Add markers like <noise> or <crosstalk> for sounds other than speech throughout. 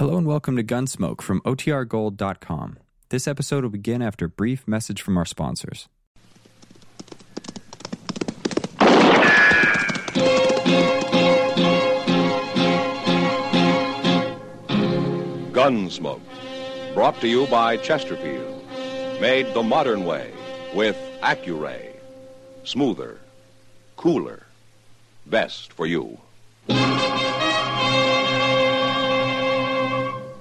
Hello and welcome to Gunsmoke from OTRGold.com. This episode will begin after a brief message from our sponsors. Gunsmoke, brought to you by Chesterfield, made the modern way with Accuray. Smoother, cooler, best for you.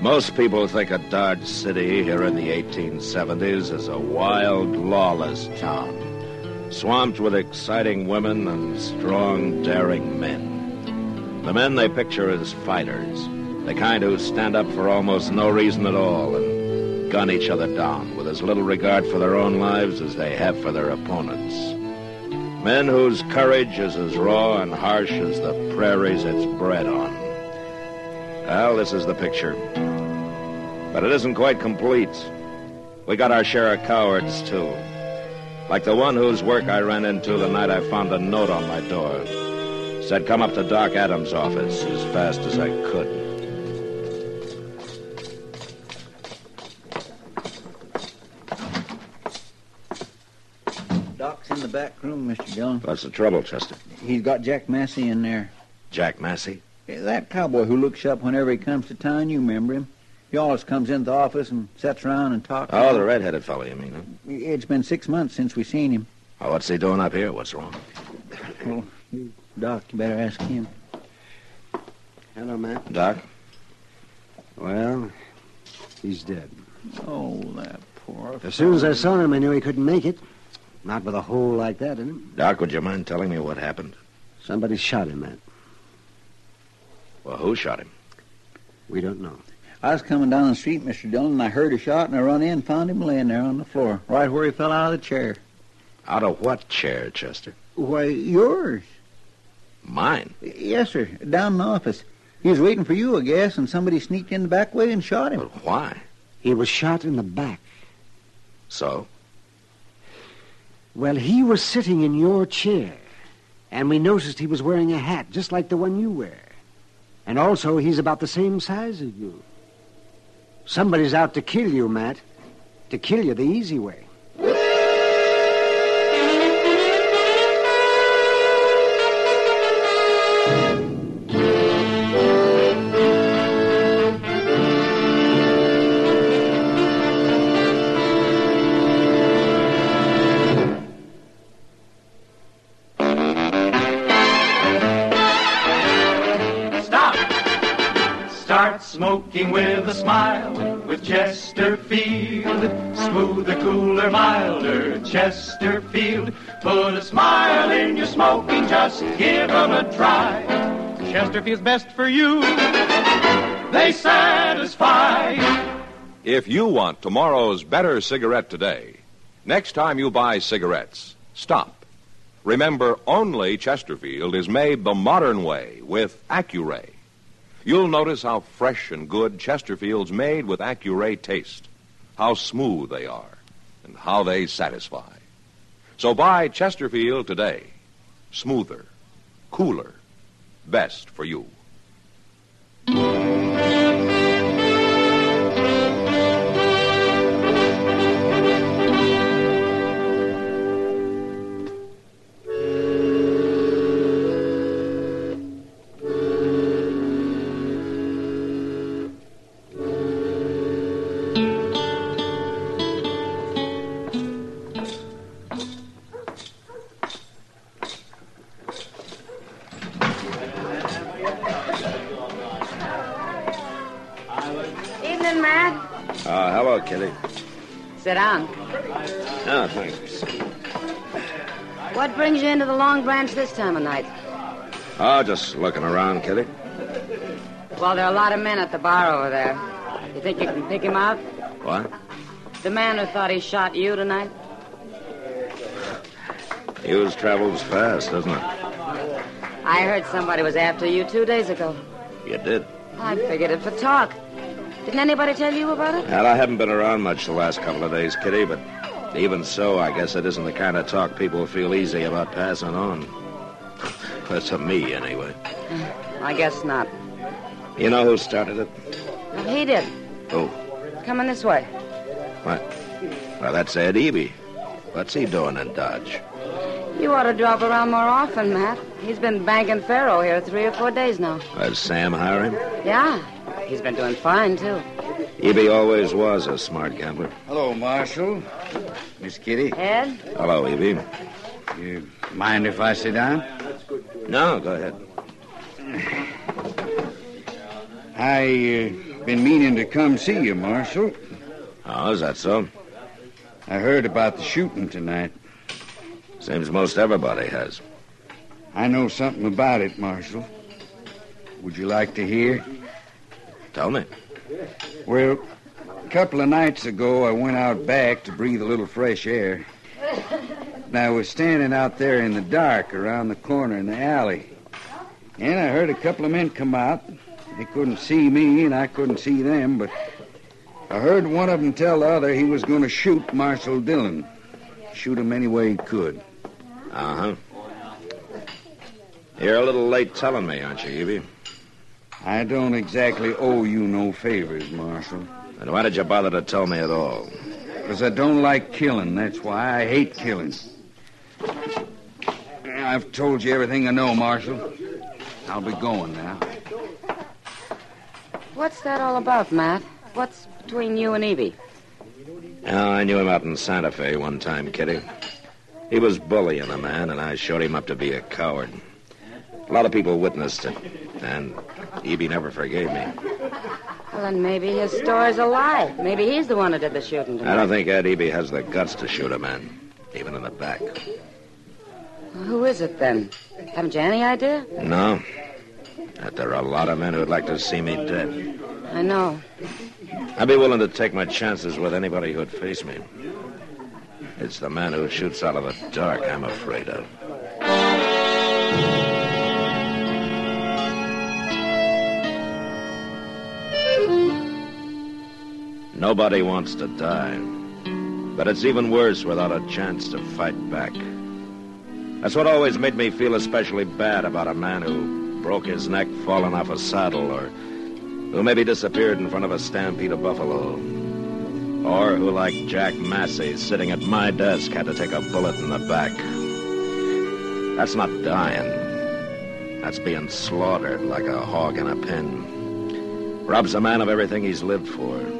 Most people think of Dodge City here in the 1870s as a wild, lawless town, swamped with exciting women and strong, daring men. The men they picture as fighters, the kind who stand up for almost no reason at all and gun each other down with as little regard for their own lives as they have for their opponents. Men whose courage is as raw and harsh as the prairies it's bred on. Well, this is the picture. But it isn't quite complete. We got our share of cowards, too. Like the one whose work I ran into the night I found a note on my door. Said, come up to Doc Adams' office as fast as I could. Doc's in the back room, Mr. Dillon. What's the trouble, Chester? He's got Jack Massey in there. Jack Massey? That cowboy who looks up whenever he comes to town, you remember him. He always comes into the office and sits around and talks. Oh, the red-headed fellow, you mean, huh? It's been six months since we seen him. Oh, what's he doing up here? What's wrong? Well, you, Doc, you better ask him. Hello, Matt. Doc? Well, he's dead. Oh, that poor. As soon as I saw him, I knew he couldn't make it. Not with a hole like that in him. Doc, would you mind telling me what happened? Somebody shot him, Matt. Well, who shot him? We don't know. I was coming down the street, Mr. Dillon, and I heard a shot, and I run in and found him laying there on the floor, right where he fell out of the chair. Out of what chair, Chester? Why, yours. Mine. Yes, sir, down in the office. He was waiting for you, I guess, and somebody sneaked in the back way and shot him. But why? He was shot in the back. So? Well, he was sitting in your chair, and we noticed he was wearing a hat just like the one you wear. And also, he's about the same size as you. Somebody's out to kill you, Matt. To kill you the easy way. Chesterfield. Smoother, cooler, milder Chesterfield. Put a smile in your smoking, just give give 'em a try. Chesterfield's best for you. They satisfy. If you want tomorrow's better cigarette today, next time you buy cigarettes, stop. Remember, only Chesterfield is made the modern way with Accuray. You'll notice how fresh and good Chesterfield's made with Accuray taste, how smooth they are, and how they satisfy. So buy Chesterfield today. Smoother, cooler, best for you. Kitty. Sit down. Oh, thanks. What brings you into the Long Branch this time of night? Oh, just looking around, Kitty. Well, there are a lot of men at the bar over there. You think you can pick him out? What? The man who thought he shot you tonight? News travels fast, doesn't it? I heard somebody was after you two days ago. You did. I figured it for talk. Didn't anybody tell you about it? Well, I haven't been around much the last couple of days, Kitty, but even so, I guess it isn't the kind of talk people feel easy about passing on. <laughs> That's to me, anyway. Mm, I guess not. You know who started it? He did. Who? Coming this way. What? Well, that's Ed Eby. What's he doing in Dodge? You ought to drop around more often, Matt. He's been banking faro here three or four days now. Does Sam hire him? Yeah. He's been doing fine, too. Eby always was a smart gambler. Hello, Marshal. Miss Kitty. Ed? Hello, Eby. You mind if I sit down? No, go ahead. I uh, been meaning to come see you, Marshal. Oh, is that so? I heard about the shooting tonight. Seems most everybody has. I know something about it, Marshal. Would you like to hear? Tell me. Well, a couple of nights ago, I went out back to breathe a little fresh air. And I was standing out there in the dark around the corner in the alley. And I heard a couple of men come out. They couldn't see me, and I couldn't see them, but I heard one of them tell the other he was going to shoot Marshal Dillon. Shoot him any way he could. Uh huh. You're a little late telling me, aren't you, Evie? I don't exactly owe you no favors, Marshal. Then why did you bother to tell me at all? Because I don't like killing. That's why I hate killing. I've told you everything I know, Marshal. I'll be going now. What's that all about, Matt? What's between you and Evie? Oh, I knew him out in Santa Fe one time, Kitty. He was bullying a man, and I showed him up to be a coward. A lot of people witnessed it, and Evie never forgave me. Well, then maybe his story's a lie. Maybe he's the one who did the shooting tonight. I don't think Ed Eby has the guts to shoot a man, even in the back. Well, who is it then? Haven't you any idea? No. That there are a lot of men who'd like to see me dead. I know. I'd be willing to take my chances with anybody who'd face me. It's the man who shoots out of the dark I'm afraid of. Nobody wants to die. But it's even worse without a chance to fight back. That's what always made me feel especially bad about a man who broke his neck falling off a saddle or who maybe disappeared in front of a stampede of buffalo. Or who, like Jack Massey, sitting at my desk, had to take a bullet in the back. That's not dying. That's being slaughtered like a hog in a pen. Robs a man of everything he's lived for.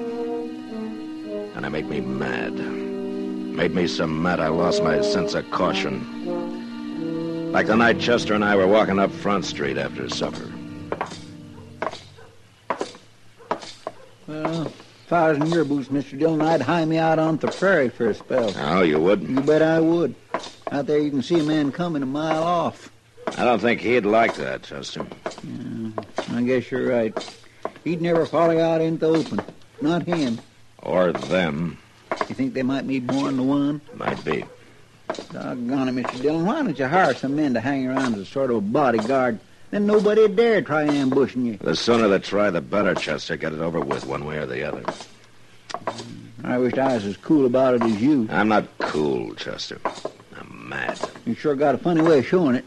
And it made me mad. Made me so mad I lost my sense of caution. Like the night Chester and I were walking up Front Street after supper. Well, if I was in your boots, Mr. Dillon, I'd hie me out on the prairie for a spell. Oh, you wouldn't. You bet I would. Out there you can see a man coming a mile off. I don't think he'd like that, Chester. Yeah, I guess you're right. He'd never follow you out into the open. Not him. Or them. You think they might be born to one? Might be. Doggone it, Mr. Dillon. Why don't you hire some men to hang around as a sort of a bodyguard? Then nobody'd dare try ambushing you. The sooner they try, the better, Chester. Get it over with one way or the other. I wish I was as cool about it as you. I'm not cool, Chester. I'm mad. You sure got a funny way of showing it.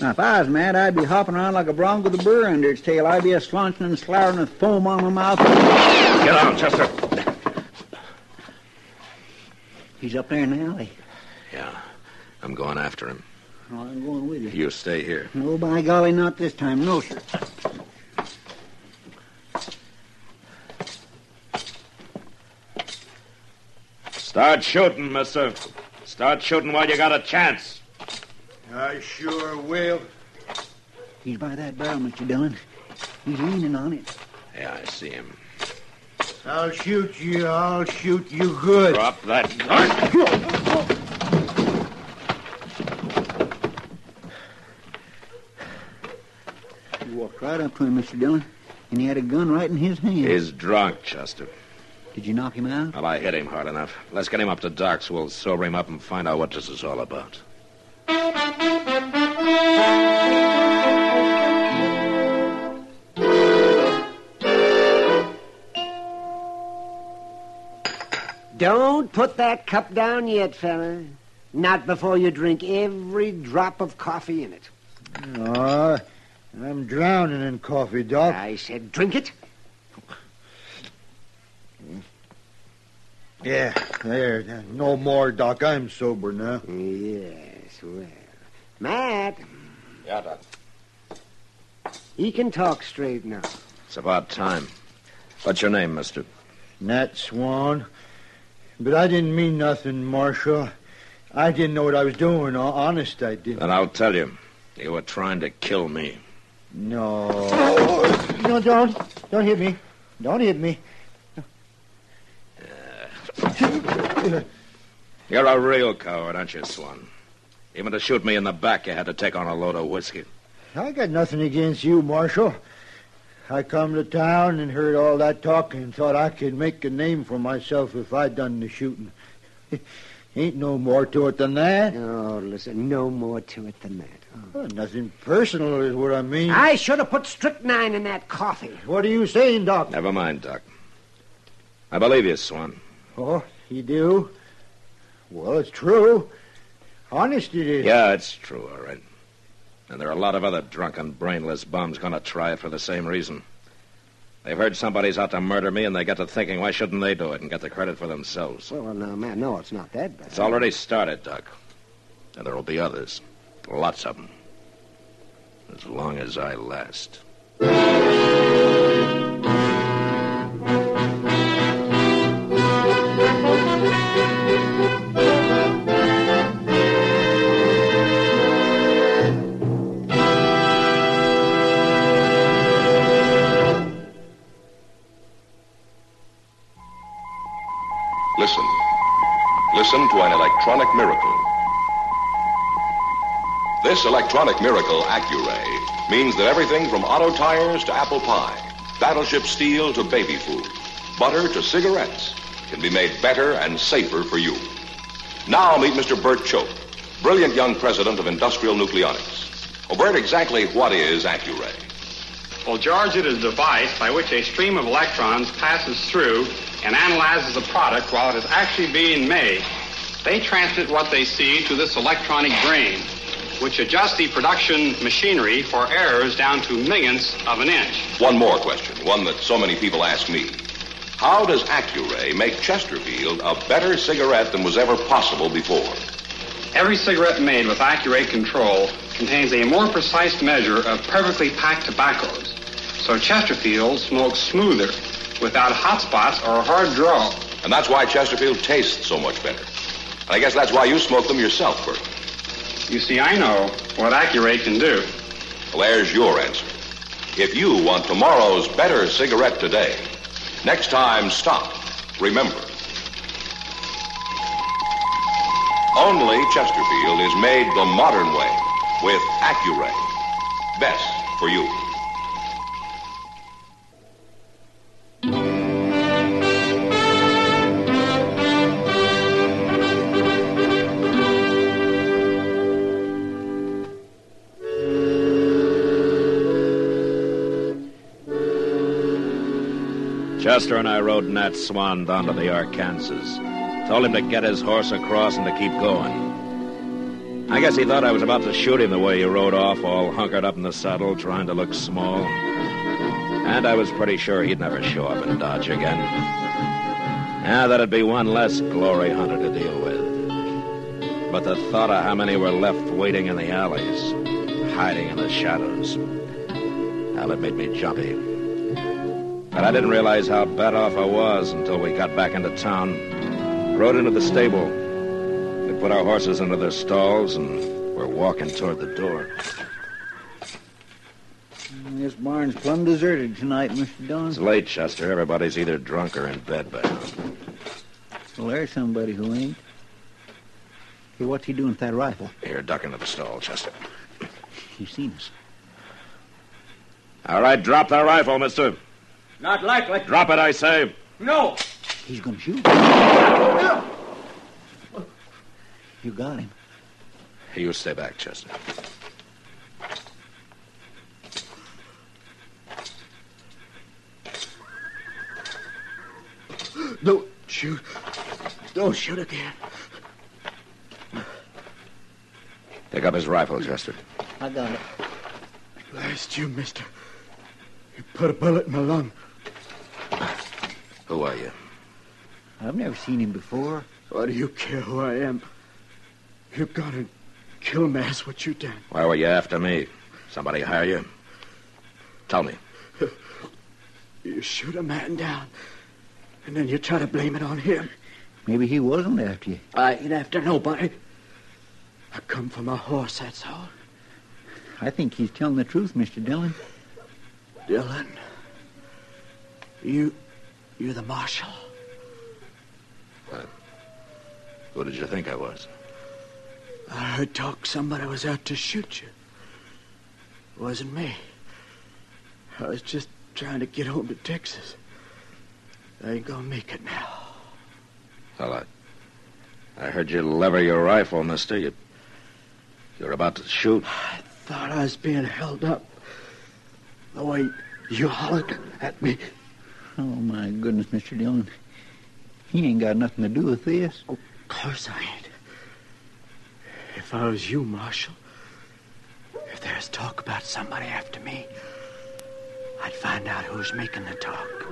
Now, if I was mad, I'd be hopping around like a bronc with a burr under its tail. I'd be a slaunching and sloughing with foam on my mouth. Get on, Chester. He's up there in the alley. Yeah, I'm going after him. Oh, I'm going with you. You stay here. No, by golly, not this time. No, sir. Start shooting, mister. Start shooting while you got a chance. I sure will. He's by that barrel, Mr. Dillon. He's leaning on it. Yeah, I see him. I'll shoot you. I'll shoot you good. Drop that gun. You walked right up to him, Mr. Dillon, and he had a gun right in his hand. He's drunk, Chester. Did you knock him out? Well, I hit him hard enough. Let's get him up to Doc so we'll sober him up and find out what this is all about. Don't put that cup down yet, fella. Not before you drink every drop of coffee in it. Oh, I'm drowning in coffee, Doc. I said drink it. Yeah, there. No more, Doc. I'm sober now. Yes, well. Matt, Yeah, Doc. he can talk straight now. It's about time. What's your name, mister? Nat Swan. But I didn't mean nothing, Marshal. I didn't know what I was doing. Honest, I didn't. Then I'll tell you. You were trying to kill me. No. No, don't. Don't hit me. Don't hit me. <sighs> You're a real coward, aren't you, Swan? Even to shoot me in the back, you had to take on a load of whiskey. I got nothing against you, Marshal. I come to town and heard all that talk and thought I could make a name for myself if I'd done the shooting. <laughs> Ain't no more to it than that. Oh, listen, no more to it than that. Oh. Well, nothing personal is what I mean. I should have put strychnine in that coffee. What are you saying, Doc? Never mind, Doc. I believe you, Swan. Oh, you do? Well, it's true. Honest it is. Yeah, it's true, all right. And there are a lot of other drunken, brainless bums going to try it for the same reason. They've heard somebody's out to murder me, and they get to thinking, why shouldn't they do it and get the credit for themselves? Well, uh, now, man, no, it's not that bad. It's already started, Doc. And there will be others. Lots of them. As long as I last. This electronic miracle, Accuray, means that everything from auto tires to apple pie, battleship steel to baby food, butter to cigarettes can be made better and safer for you. Now meet Mr. Bert Chope, brilliant young president of Industrial Nucleonics. Oh, Bert, exactly what is Accuray? Well, George, it is a device by which a stream of electrons passes through and analyzes the product while it is actually being made. They transmit what they see to this electronic brain, which adjust the production machinery for errors down to millionths of an inch. One more question, one that so many people ask me. How does Accuray make Chesterfield a better cigarette than was ever possible before? Every cigarette made with Accuray control contains a more precise measure of perfectly packed tobaccos. So Chesterfield smokes smoother, without hot spots or a hard draw. And that's why Chesterfield tastes so much better. And I guess that's why you smoke them yourself, Bert. You see, I know what Accuray can do. Well, there's your answer. If you want tomorrow's better cigarette today, next time stop. Remember. Only Chesterfield is made the modern way with Accuray. Best for you. Chester and I rode Nat Swan down to the Arkansas. Told him to get his horse across and to keep going. I guess he thought I was about to shoot him the way he rode off, all hunkered up in the saddle, trying to look small. And I was pretty sure he'd never show up in Dodge again. Yeah, that'd be one less glory hunter to deal with. But the thought of how many were left waiting in the alleys, hiding in the shadows, well, it made me jumpy. But I didn't realize how bad off I was until we got back into town, rode into the stable. We put our horses into their stalls and were walking toward the door. This barn's plumb deserted tonight, Mr. Dillon. It's late, Chester. Everybody's either drunk or in bed by now. Well, there's somebody who ain't. Hey, what's he doing with that rifle? Here, duck into the stall, Chester. He's seen us. All right, drop that rifle, mister. Not likely. Drop it, I say. No. He's gonna shoot. You got him. You stay back, Chester. Don't shoot. Don't shoot again. Pick up his rifle, Chester. I got it. Blast you, mister. You put a bullet in my lung. Who are you? I've never seen him before. Why do you care who I am? You've got to kill me. That's what you done. Why were you after me? Somebody hire you? Tell me. You shoot a man down, and then you try to blame it on him. Maybe he wasn't after you. I ain't after nobody. I come for my horse, that's all. I think he's telling the truth, Mr. Dillon. Dillon, you, you're the marshal. What? Who did you think I was? I heard talk somebody was out to shoot you. It wasn't me. I was just trying to get home to Texas. I ain't gonna make it now. Well, I, I heard you lever your rifle, mister. You, you're about to shoot. I thought I was being held up. The way you hollered at me. Oh, my goodness, Mr. Dillon. He ain't got nothing to do with this. Of course I ain't. If I was you, Marshal, if there's talk about somebody after me, I'd find out who's making the talk.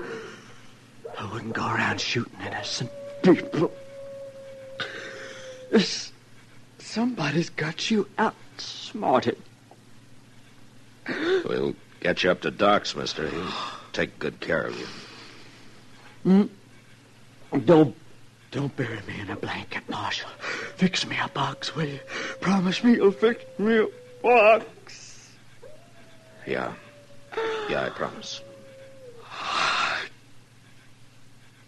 I wouldn't go around shooting innocent people. This, somebody's got you outsmarted. We'll get you up to Doc's, mister. He'll take good care of you. Mm. Don't, don't bury me in a blanket, Marshal. Fix me a box, will you? Promise me you'll fix me a box. Yeah. Yeah, I promise.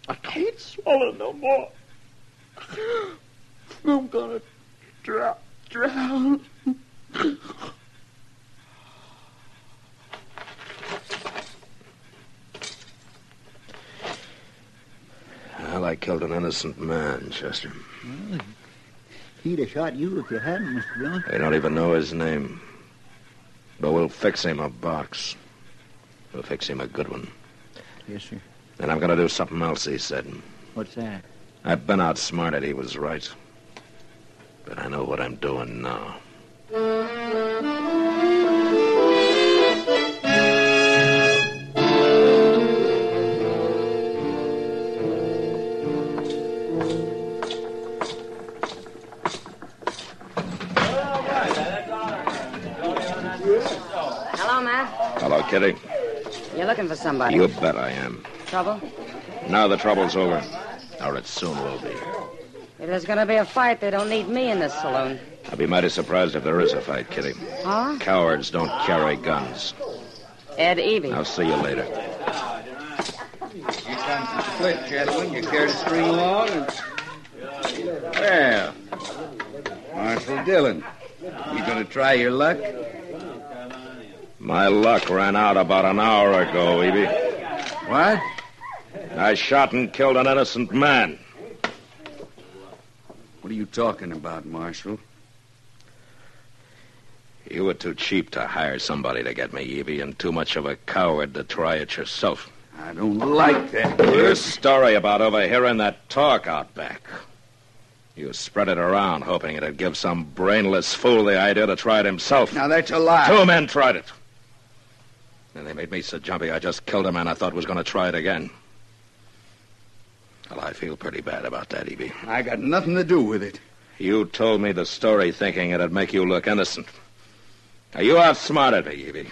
I can't swallow no more. I'm gonna drop, drown. Well, I killed an innocent man, Chester. Well, he'd have shot you if you hadn't, Mr. Dillon. They don't even know his name. But we'll fix him a box. We'll fix him a good one. Yes, sir. And I'm going to do something else, he said. What's that? I've been outsmarted. He was right. But I know what I'm doing now. Kitty. You're looking for somebody. You bet I am. Trouble? Now the trouble's over. Or it soon will be. If there's going to be a fight, they don't need me in this saloon. I'll be mighty surprised if there is a fight, Kitty. Huh? Cowards don't carry guns. Ed Evie. I'll see you later. You done some split, gentlemen. You care to string along? And... Well, Marshal Dillon, you gonna try your luck? My luck ran out about an hour ago, Evie. What? I shot and killed an innocent man. What are you talking about, Marshal? You were too cheap to hire somebody to get me, Evie, and too much of a coward to try it yourself. I don't like that. Your story about overhearing that talk out back. You spread it around, hoping it'd give some brainless fool the idea to try it himself. Now, that's a lie. Two men tried it. And they made me so jumpy I just killed a man I thought was going to try it again. Well, I feel pretty bad about that, Evie. I got nothing to do with it. You told me the story thinking it'd make you look innocent. Now, you outsmarted me, Evie.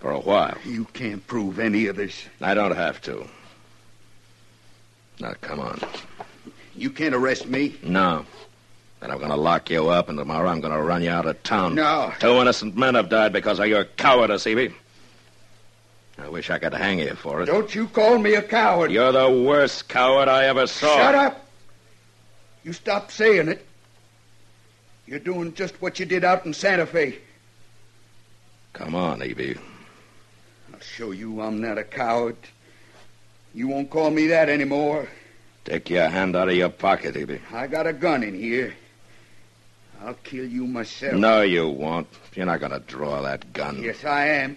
For a while. You can't prove any of this. I don't have to. Now, come on. You can't arrest me. No. Then I'm going to lock you up, and tomorrow I'm going to run you out of town. No. Two innocent men have died because of your cowardice, Evie. I wish I could hang you for it. Don't you call me a coward. You're the worst coward I ever saw. Shut up. You stop saying it. You're doing just what you did out in Santa Fe. Come on, Evie. I'll show you I'm not a coward. You won't call me that anymore. Take your hand out of your pocket, Evie. I got a gun in here. I'll kill you myself. No, you won't. You're not going to draw that gun. Yes, I am.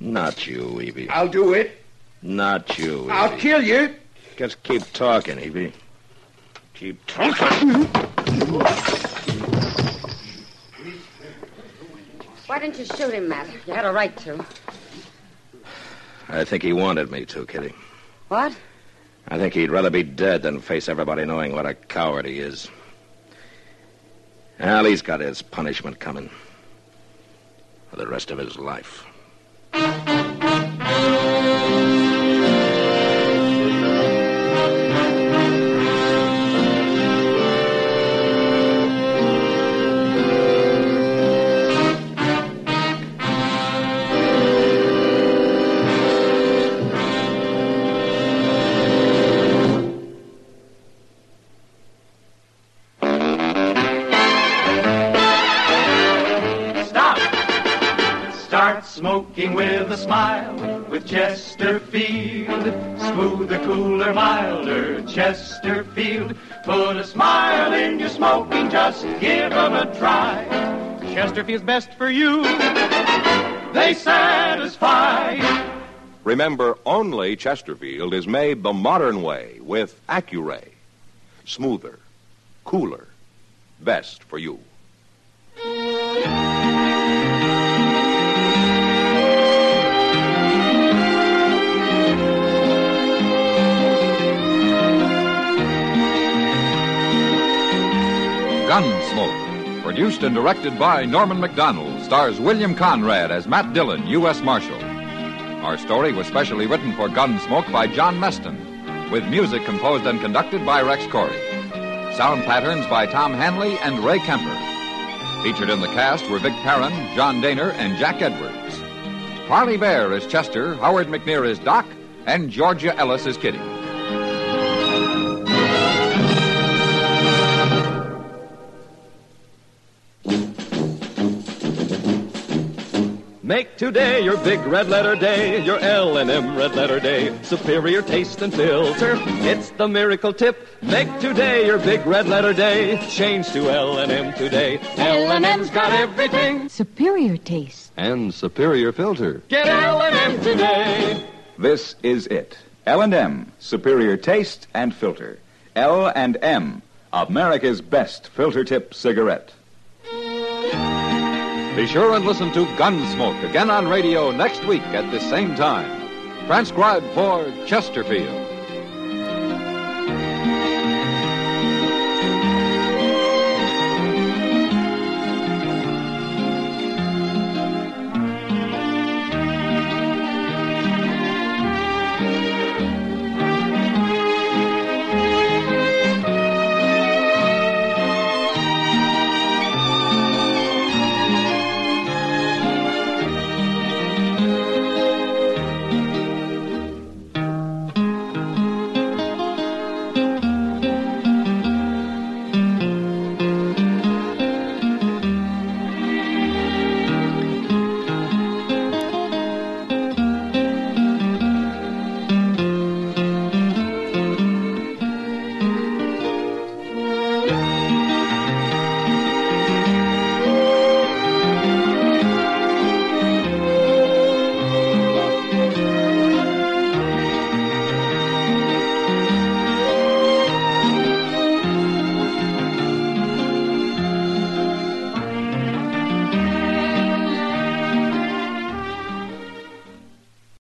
Not you, Evie. I'll do it. Not you, Evie. I'll kill you. Just keep talking, Evie. Keep talking. Why didn't you shoot him, Matt? You had a right to. I think he wanted me to, Kitty. What? I think he'd rather be dead than face everybody knowing what a coward he is. Well, he's got his punishment coming for the rest of his life. Stop! Start smoking with a smile with Chesterfield. Smoother, cooler, milder Chesterfield. Put a smile in your smoking, just give 'em a try. Chesterfield's best for you. They satisfy. Remember, only Chesterfield is made the modern way with Accuray. Smoother, cooler, best for you. Gunsmoke, produced and directed by Norman Macdonnell, stars William Conrad as Matt Dillon, U.S. Marshal. Our story was specially written for Gunsmoke by John Meston, with music composed and conducted by Rex Koury. Sound patterns by Tom Hanley and Ray Kemper. Featured in the cast were Vic Perrin, John Dehner, and Jack Edwards. Parley Baer is Chester, Howard McNear is Doc, and Georgia Ellis is Kitty. Make today your big red letter day, your L&M red letter day. Superior taste and filter, it's the miracle tip. Make today your big red letter day. Change to L&M today. L&M's got everything. Superior taste. and superior filter. Get L&M today. This is it. L&M, superior taste and filter. L&M, America's best filter tip cigarette. Be sure and listen to Gunsmoke again on radio next week at the same time. Transcribed for Chesterfield.